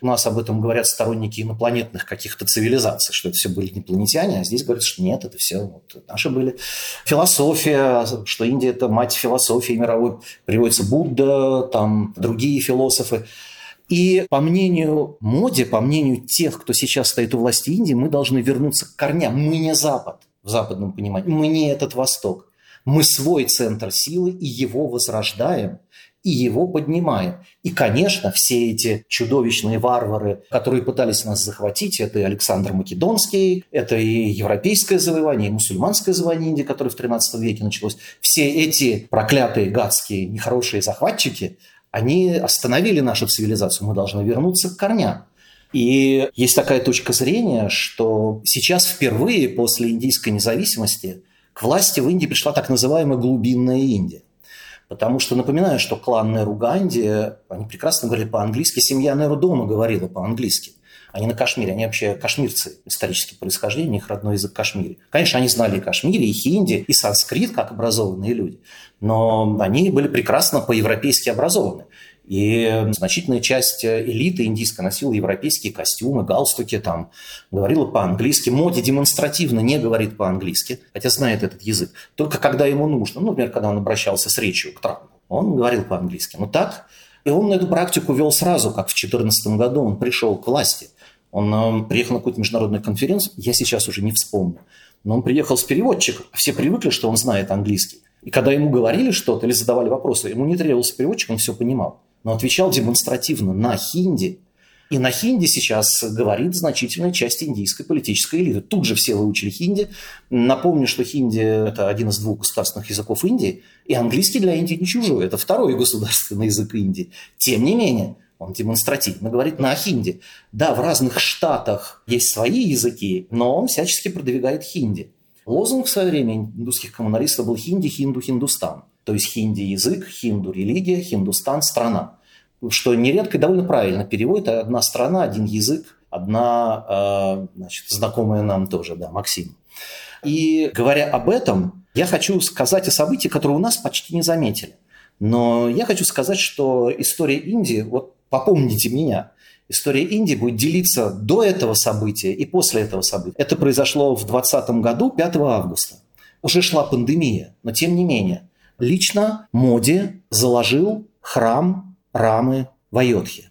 у нас об этом говорят сторонники инопланетных каких-то цивилизаций, что это все были инопланетяне, а здесь говорят, что нет, это все вот, наши были. Философия, что Индия – это мать философии мировой, приводится Будда, там другие философы. И по мнению Моди, по мнению тех, кто сейчас стоит у власти Индии, мы должны вернуться к корням. Мы не Запад в западном понимании, мы не этот Восток. Мы свой центр силы и его возрождаем, и его поднимаем. И, конечно, все эти чудовищные варвары, которые пытались нас захватить, это и Александр Македонский, это и европейское завоевание, и мусульманское завоевание Индии, которое в 13 веке началось. Все эти проклятые, гадские, нехорошие захватчики, они остановили нашу цивилизацию. Мы должны вернуться к корням. И есть такая точка зрения, что сейчас впервые после индийской независимости к власти в Индии пришла так называемая глубинная Индия. Потому что напоминаю, что клан Неру Ганди, они прекрасно говорили по-английски, семья Неру говорила по-английски. Они на Кашмире, они вообще кашмирцы, исторически происхождения, их родной язык Кашмире. Конечно, они знали и Кашмире, и хинди, и санскрит, как образованные люди, но они были прекрасно по-европейски образованы. И значительная часть элиты индийской носила европейские костюмы, галстуки, там, говорила по-английски. Моди демонстративно не говорит по-английски, хотя знает этот язык. Только когда ему нужно, ну, например, когда он обращался с речью к Трампу, он говорил по-английски. Но так, и он эту практику вел сразу, как в 2014 году он пришел к власти. Он приехал на какую-то международную конференцию, я сейчас уже не вспомню, но он приехал с переводчиком. Все привыкли, что он знает английский. И когда ему говорили что-то или задавали вопросы, ему не требовался переводчик, он все понимал но отвечал демонстративно на хинди. И на хинди сейчас говорит значительная часть индийской политической элиты. Тут же все выучили хинди. Напомню, что хинди – это один из двух государственных языков Индии, и английский для Индии не чужой. Это второй государственный язык Индии. Тем не менее, он демонстративно говорит на хинди. Да, в разных штатах есть свои языки, но он всячески продвигает хинди. Лозунг в свое время индусских коммуналистов был «Хинди, Хинду, Хиндустан». То есть хинди – язык, хинду – религия, Хиндустан – страна что нередко довольно правильно переводит одна страна, один язык, одна, э, значит, знакомая нам тоже, да, Максим. И говоря об этом, я хочу сказать о событии, которые у нас почти не заметили. Но я хочу сказать, что история Индии, вот попомните меня, история Индии будет делиться до этого события и после этого события. Это произошло в 2020 году, 5 августа. Уже шла пандемия, но тем не менее. Лично Моди заложил храм рамы в Айодхе.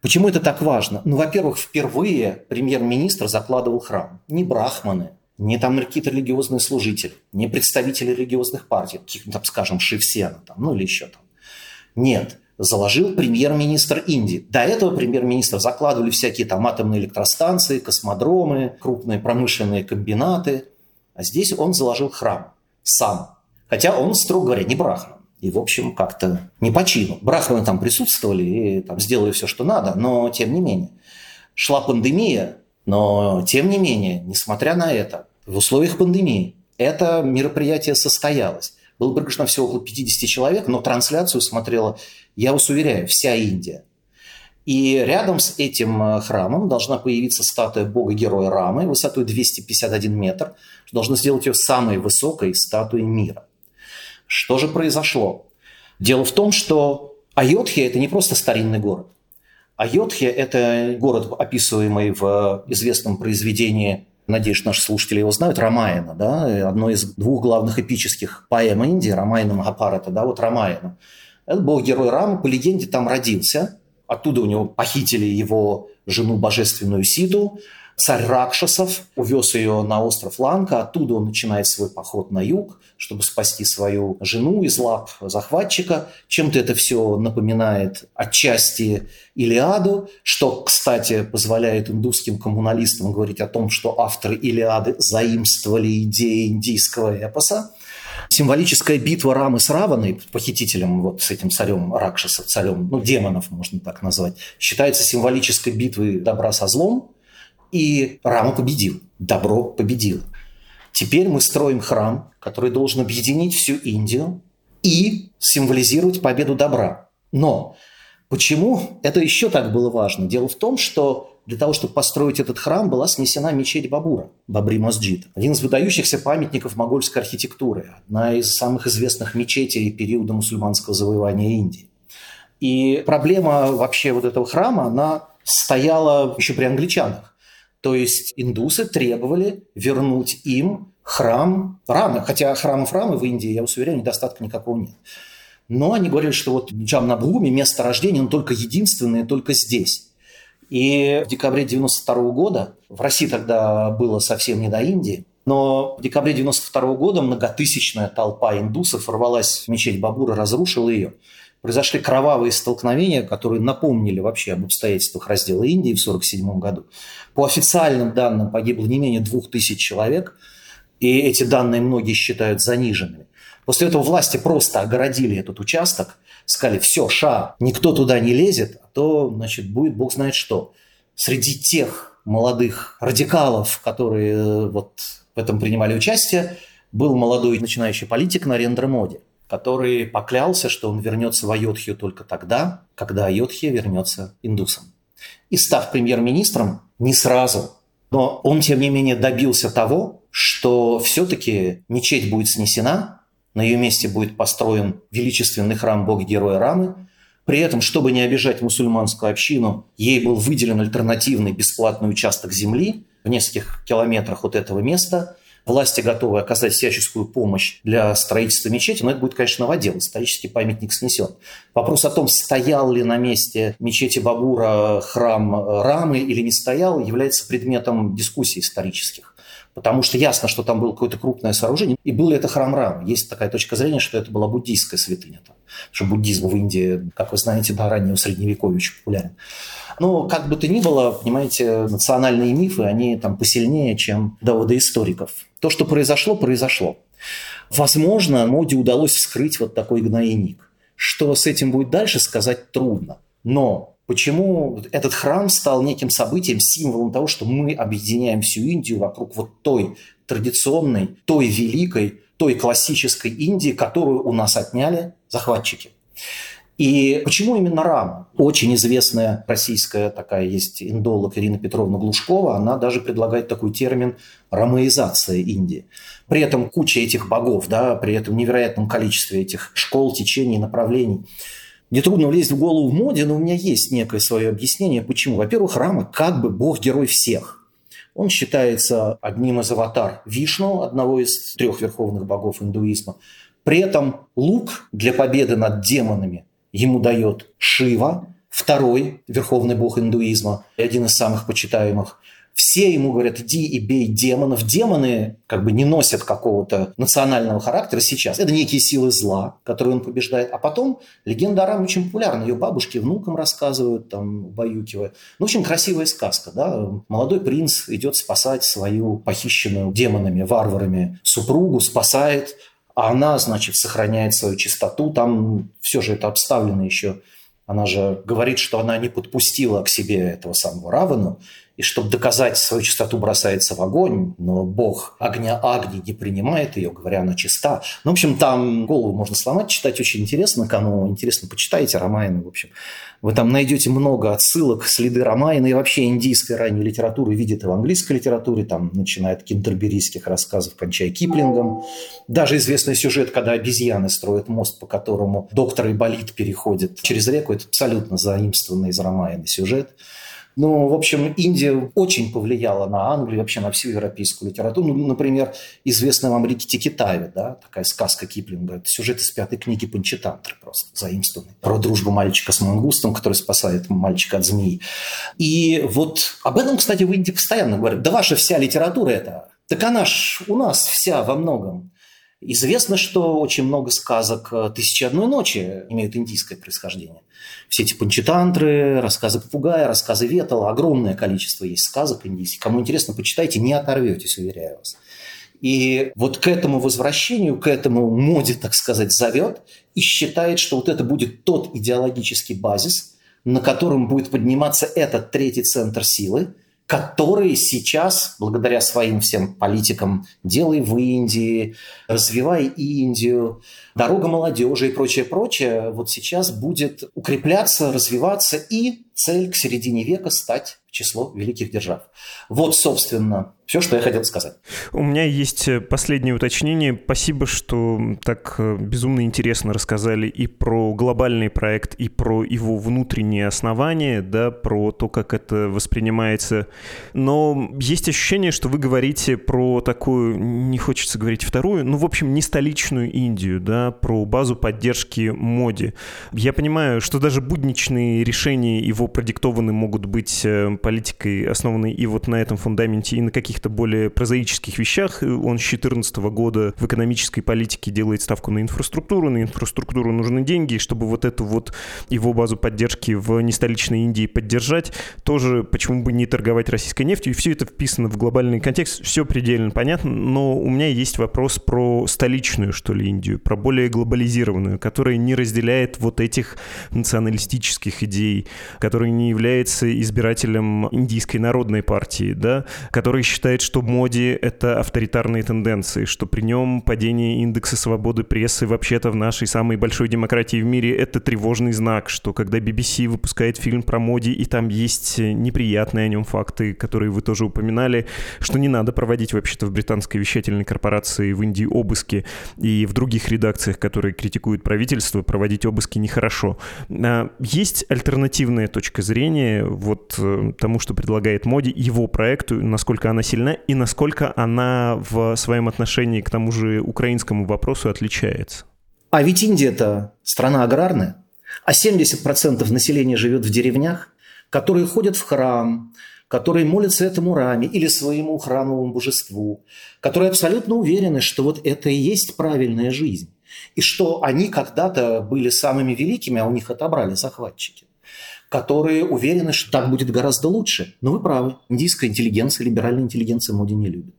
Почему это так важно? Ну, во-первых, впервые премьер-министр закладывал храм. Не брахманы, не там какие-то религиозные служители, не представители религиозных партий, там, скажем, Шивсена, там, ну или еще там. Нет, заложил премьер-министр Индии. До этого премьер-министр закладывали всякие там атомные электростанции, космодромы, крупные промышленные комбинаты. А здесь он заложил храм сам. Хотя он, строго говоря, не брахман и, в общем, как-то не по чину. Брахманы там присутствовали и там сделали все, что надо, но тем не менее. Шла пандемия, но тем не менее, несмотря на это, в условиях пандемии это мероприятие состоялось. Было приглашено всего около 50 человек, но трансляцию смотрела, я вас уверяю, вся Индия. И рядом с этим э, храмом должна появиться статуя бога-героя Рамы высотой 251 метр, что должно сделать ее самой высокой статуей мира. Что же произошло? Дело в том, что Айодхия – это не просто старинный город. Айодхия – это город, описываемый в известном произведении, надеюсь, наши слушатели его знают, Рамаяна, да, одно из двух главных эпических поэм Индии, Рамаяна Махапарата, да, вот Рамаяна. Это бог-герой Рама, по легенде, там родился, оттуда у него похитили его жену божественную Сиду, Царь Ракшасов увез ее на остров Ланка, оттуда он начинает свой поход на юг, чтобы спасти свою жену из лап захватчика. Чем-то это все напоминает отчасти Илиаду, что, кстати, позволяет индусским коммуналистам говорить о том, что авторы Илиады заимствовали идеи индийского эпоса. Символическая битва Рамы с Раваной, похитителем, вот с этим царем Ракшаса, царем, ну, демонов можно так назвать, считается символической битвой добра со злом, и Рама победил, добро победило. Теперь мы строим храм, который должен объединить всю Индию и символизировать победу добра. Но почему это еще так было важно? Дело в том, что для того, чтобы построить этот храм, была снесена мечеть Бабура, Бабри Масджид. Один из выдающихся памятников могольской архитектуры, одна из самых известных мечетей периода мусульманского завоевания Индии. И проблема вообще вот этого храма, она стояла еще при англичанах. То есть индусы требовали вернуть им храм Рамы. Хотя храмов Рамы в Индии, я вас уверяю, недостатка никакого нет. Но они говорили, что вот Джамнабхуми, место рождения, он только единственное, только здесь. И в декабре 92 года, в России тогда было совсем не до Индии, но в декабре 92 года многотысячная толпа индусов ворвалась в мечеть Бабура, разрушила ее произошли кровавые столкновения, которые напомнили вообще об обстоятельствах раздела Индии в 1947 году. По официальным данным погибло не менее двух тысяч человек, и эти данные многие считают заниженными. После этого власти просто огородили этот участок, сказали, все, ша, никто туда не лезет, а то, значит, будет бог знает что. среди тех молодых радикалов, которые э, вот в этом принимали участие, был молодой начинающий политик Нарендра Моди, который поклялся, что он вернется в Айодхию только тогда, когда Айодхия вернется индусам. И став премьер-министром, не сразу, но он, тем не менее, добился того, что все-таки мечеть будет снесена, на ее месте будет построен величественный храм Бога-Героя Рамы. При этом, чтобы не обижать мусульманскую общину, ей был выделен альтернативный бесплатный участок земли в нескольких километрах от этого места. Власти готовы оказать всяческую помощь для строительства мечети, но это будет, конечно, новодел. Исторический памятник снесен. Вопрос о том, стоял ли на месте мечети Бабура храм Рамы или не стоял, является предметом дискуссий исторических. Потому что ясно, что там было какое-то крупное сооружение. И был ли это храм Рамы? Есть такая точка зрения, что это была буддийская святыня. Там. Что буддизм в Индии, как вы знаете, до раннего средневековья очень популярен. Но как бы то ни было, понимаете, национальные мифы, они там посильнее, чем доводы историков. То, что произошло, произошло. Возможно, моде удалось вскрыть вот такой гнойник. Что с этим будет дальше, сказать трудно. Но Почему этот храм стал неким событием, символом того, что мы объединяем всю Индию вокруг вот той традиционной, той великой, той классической Индии, которую у нас отняли захватчики. И почему именно Рама? Очень известная российская такая есть индолог Ирина Петровна Глушкова, она даже предлагает такой термин «ромаизация Индии». При этом куча этих богов, да, при этом невероятном количестве этих школ, течений, направлений – мне трудно влезть в голову в моде, но у меня есть некое свое объяснение, почему. Во-первых, Рама как бы бог-герой всех. Он считается одним из аватар Вишну, одного из трех верховных богов индуизма. При этом лук для победы над демонами ему дает Шива, второй верховный бог индуизма, один из самых почитаемых. Все ему говорят, иди и бей демонов. Демоны как бы не носят какого-то национального характера сейчас. Это некие силы зла, которые он побеждает. А потом легенда о Раме очень популярна. Ее бабушки внукам рассказывают, там, баюкивая. Ну, очень красивая сказка, да. Молодой принц идет спасать свою похищенную демонами, варварами супругу, спасает, а она, значит, сохраняет свою чистоту. Там все же это обставлено еще она же говорит, что она не подпустила к себе этого самого Равану, и чтобы доказать свою чистоту, бросается в огонь, но бог огня Агни не принимает ее, говоря, она чиста. Ну, в общем, там голову можно сломать, читать очень интересно, кому интересно, почитайте Рамаяну, в общем. Вы там найдете много отсылок, следы Рамаяны и вообще индийской ранней литературы видит и в английской литературе, там, начиная от кентерберийских рассказов, кончая Киплингом. Даже известный сюжет, когда обезьяны строят мост, по которому доктор Айболит переходит через реку, это абсолютно заимствованный из Рамаяны сюжет. Ну, в общем, Индия очень повлияла на Англию, вообще на всю европейскую литературу. Ну, например, известная в Америке Тикитави, да, такая сказка Киплинга. Это сюжет из пятой книги Панчитантры просто заимствованный. Про дружбу мальчика с мангустом, который спасает мальчика от змеи. И вот об этом, кстати, в Индии постоянно говорят. Да ваша вся литература это. Так она ж у нас вся во многом. Известно, что очень много сказок «Тысячи одной ночи» имеют индийское происхождение все эти панчитантры, рассказы попугая, рассказы Ветала, огромное количество есть сказок индийских. Кому интересно, почитайте, не оторветесь, уверяю вас. И вот к этому возвращению, к этому моде, так сказать, зовет и считает, что вот это будет тот идеологический базис, на котором будет подниматься этот третий центр силы, который сейчас, благодаря своим всем политикам, делай в Индии, развивай Индию, дорога молодежи и прочее, прочее, вот сейчас будет укрепляться, развиваться и цель к середине века стать число великих держав. Вот, собственно, все, что я хотел сказать. У меня есть э, последнее уточнение. Спасибо, что так э, безумно интересно рассказали и про глобальный проект, и про его внутренние основания, да, про то, как это воспринимается. Но есть ощущение, что вы говорите про такую, не хочется говорить вторую, ну, в общем, не столичную Индию, да, про базу поддержки моде. Я понимаю, что даже будничные решения его продиктованы могут быть э, политикой, основанной и вот на этом фундаменте, и на каких каких-то более прозаических вещах. Он с 2014 года в экономической политике делает ставку на инфраструктуру. На инфраструктуру нужны деньги, чтобы вот эту вот его базу поддержки в нестоличной Индии поддержать, тоже почему бы не торговать российской нефтью. И все это вписано в глобальный контекст. Все предельно понятно, но у меня есть вопрос про столичную, что ли, Индию, про более глобализированную, которая не разделяет вот этих националистических идей, которая не является избирателем Индийской народной партии, да, который считает, что моди — это авторитарные тенденции, что при нем падение индекса свободы прессы вообще-то в нашей самой большой демократии в мире — это тревожный знак, что когда BBC выпускает фильм про моди, и там есть неприятные о нем факты, которые вы тоже упоминали, что не надо проводить вообще-то в британской вещательной корпорации в Индии обыски и в других редакциях, которые критикуют правительство, проводить обыски нехорошо. А есть альтернативная точка зрения вот э, тому, что предлагает Моди, его проекту, насколько она сильна и насколько она в своем отношении к тому же украинскому вопросу отличается? А ведь Индия это страна аграрная, а 70% населения живет в деревнях, которые ходят в храм, которые молятся этому раме или своему храмовому божеству, которые абсолютно уверены, что вот это и есть правильная жизнь, и что они когда-то были самыми великими, а у них отобрали захватчики которые уверены, что так будет гораздо лучше. Но вы правы, индийская интеллигенция, либеральная интеллигенция моде не любит.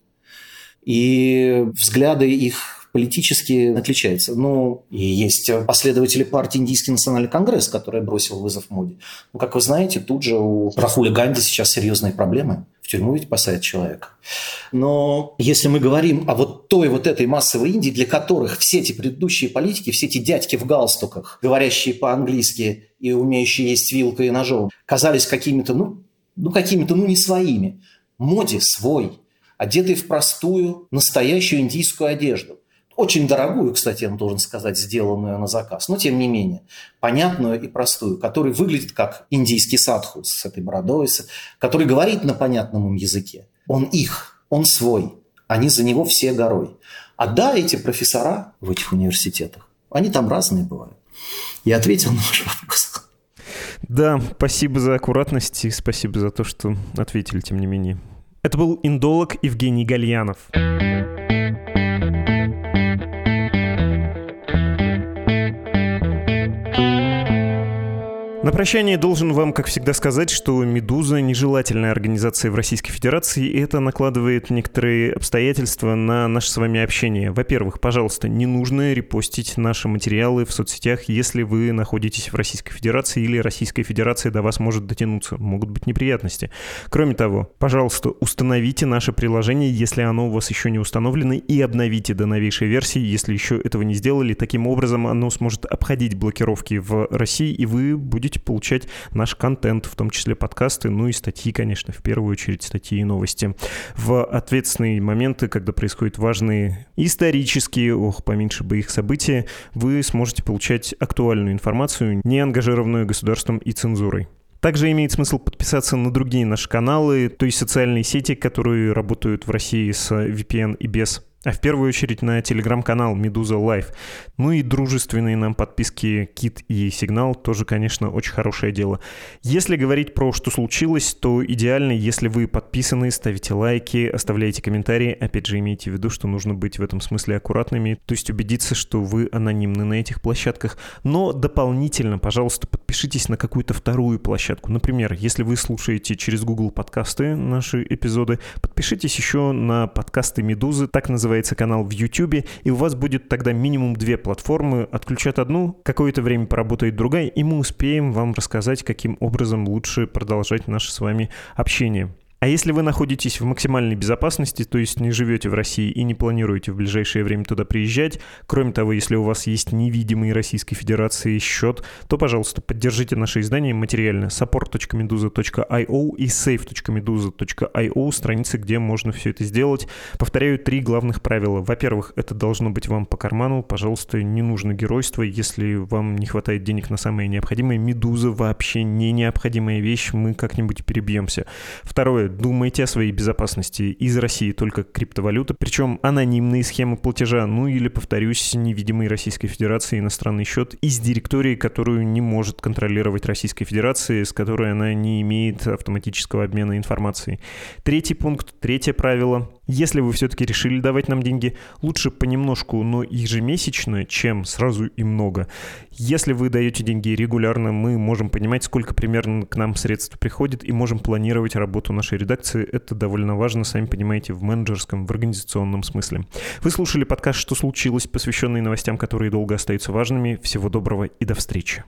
И взгляды их политически отличается. Ну, и есть последователи партии Индийский национальный конгресс, который бросил вызов моде. Ну, как вы знаете, тут же у Рахуля Ганди сейчас серьезные проблемы. В тюрьму ведь посадят человека. Но если мы говорим о вот той вот этой массовой Индии, для которых все эти предыдущие политики, все эти дядьки в галстуках, говорящие по-английски и умеющие есть вилкой и ножом, казались какими-то, ну, ну какими-то, ну, не своими. Моде свой, одетый в простую, настоящую индийскую одежду. Очень дорогую, кстати, я должен сказать, сделанную на заказ, но тем не менее, понятную и простую, который выглядит как индийский садху с этой бородой, который говорит на понятном им языке. Он их, он свой, они за него все горой. А да, эти профессора в этих университетах, они там разные бывают. Я ответил на ваш вопрос. Да, спасибо за аккуратность и спасибо за то, что ответили, тем не менее. Это был индолог Евгений Гальянов. На прощание должен вам, как всегда, сказать, что «Медуза» — нежелательная организация в Российской Федерации, и это накладывает некоторые обстоятельства на наше с вами общение. Во-первых, пожалуйста, не нужно репостить наши материалы в соцсетях, если вы находитесь в Российской Федерации или Российская Федерация до вас может дотянуться. Могут быть неприятности. Кроме того, пожалуйста, установите наше приложение, если оно у вас еще не установлено, и обновите до новейшей версии, если еще этого не сделали. Таким образом, оно сможет обходить блокировки в России, и вы будете будете получать наш контент, в том числе подкасты, ну и статьи, конечно, в первую очередь статьи и новости. В ответственные моменты, когда происходят важные исторические, ох, поменьше бы их события, вы сможете получать актуальную информацию, не ангажированную государством и цензурой. Также имеет смысл подписаться на другие наши каналы, то есть социальные сети, которые работают в России с VPN и без а в первую очередь на телеграм-канал Медуза Life. Ну и дружественные нам подписки Кит и Сигнал тоже, конечно, очень хорошее дело. Если говорить про что случилось, то идеально, если вы подписаны, ставите лайки, оставляете комментарии. Опять же, имейте в виду, что нужно быть в этом смысле аккуратными, то есть убедиться, что вы анонимны на этих площадках. Но дополнительно, пожалуйста, подпишитесь на какую-то вторую площадку. Например, если вы слушаете через Google подкасты наши эпизоды, подпишитесь еще на подкасты Медузы, так называется канал в YouTube, и у вас будет тогда минимум две платформы. Отключат одну, какое-то время поработает другая, и мы успеем вам рассказать, каким образом лучше продолжать наше с вами общение. А если вы находитесь в максимальной безопасности, то есть не живете в России и не планируете в ближайшее время туда приезжать, кроме того, если у вас есть невидимый Российской Федерации счет, то, пожалуйста, поддержите наше издание материально support.meduza.io и save.meduza.io, страницы, где можно все это сделать. Повторяю три главных правила. Во-первых, это должно быть вам по карману. Пожалуйста, не нужно геройство. Если вам не хватает денег на самое необходимое, Медуза вообще не необходимая вещь, мы как-нибудь перебьемся. Второе, думайте о своей безопасности. Из России только криптовалюта, причем анонимные схемы платежа, ну или, повторюсь, невидимый Российской Федерации иностранный счет из директории, которую не может контролировать Российская Федерация, с которой она не имеет автоматического обмена информацией. Третий пункт, третье правило. Если вы все-таки решили давать нам деньги, лучше понемножку, но ежемесячно, чем сразу и много. Если вы даете деньги регулярно, мы можем понимать, сколько примерно к нам средств приходит и можем планировать работу нашей редакции. Это довольно важно, сами понимаете, в менеджерском, в организационном смысле. Вы слушали подкаст «Что случилось?», посвященный новостям, которые долго остаются важными. Всего доброго и до встречи.